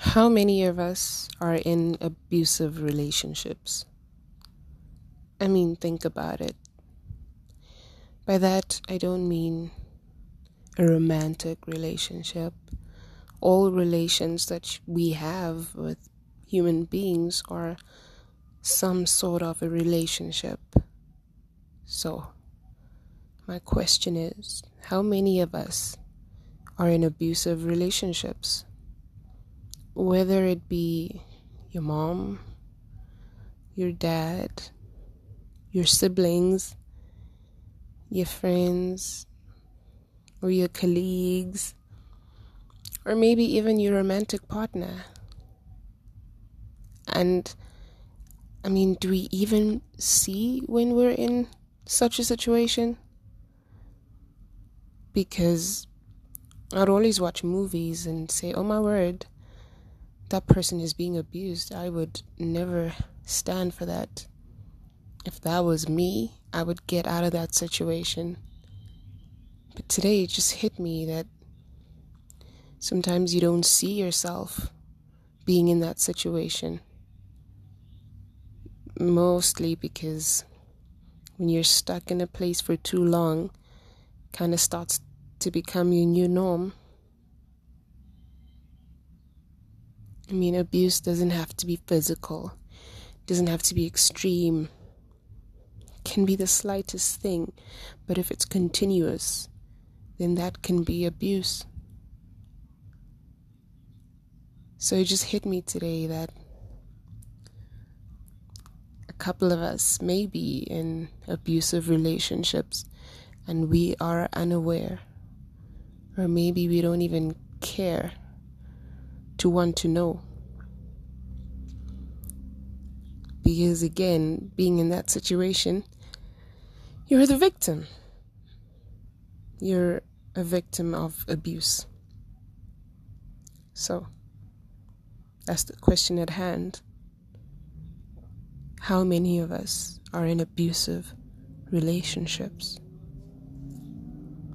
How many of us are in abusive relationships? I mean, think about it. By that, I don't mean a romantic relationship. All relations that we have with human beings are some sort of a relationship. So, my question is how many of us are in abusive relationships? Whether it be your mom, your dad, your siblings, your friends, or your colleagues, or maybe even your romantic partner. And I mean, do we even see when we're in such a situation? Because I'd always watch movies and say, oh my word that person is being abused, I would never stand for that. If that was me, I would get out of that situation. But today it just hit me that sometimes you don't see yourself being in that situation. Mostly because when you're stuck in a place for too long, kind of starts to become your new norm. I mean, abuse doesn't have to be physical, doesn't have to be extreme. It can be the slightest thing, but if it's continuous, then that can be abuse. So it just hit me today that a couple of us may be in abusive relationships and we are unaware, or maybe we don't even care to want to know. Because again, being in that situation, you're the victim. You're a victim of abuse. So, that's the question at hand. How many of us are in abusive relationships?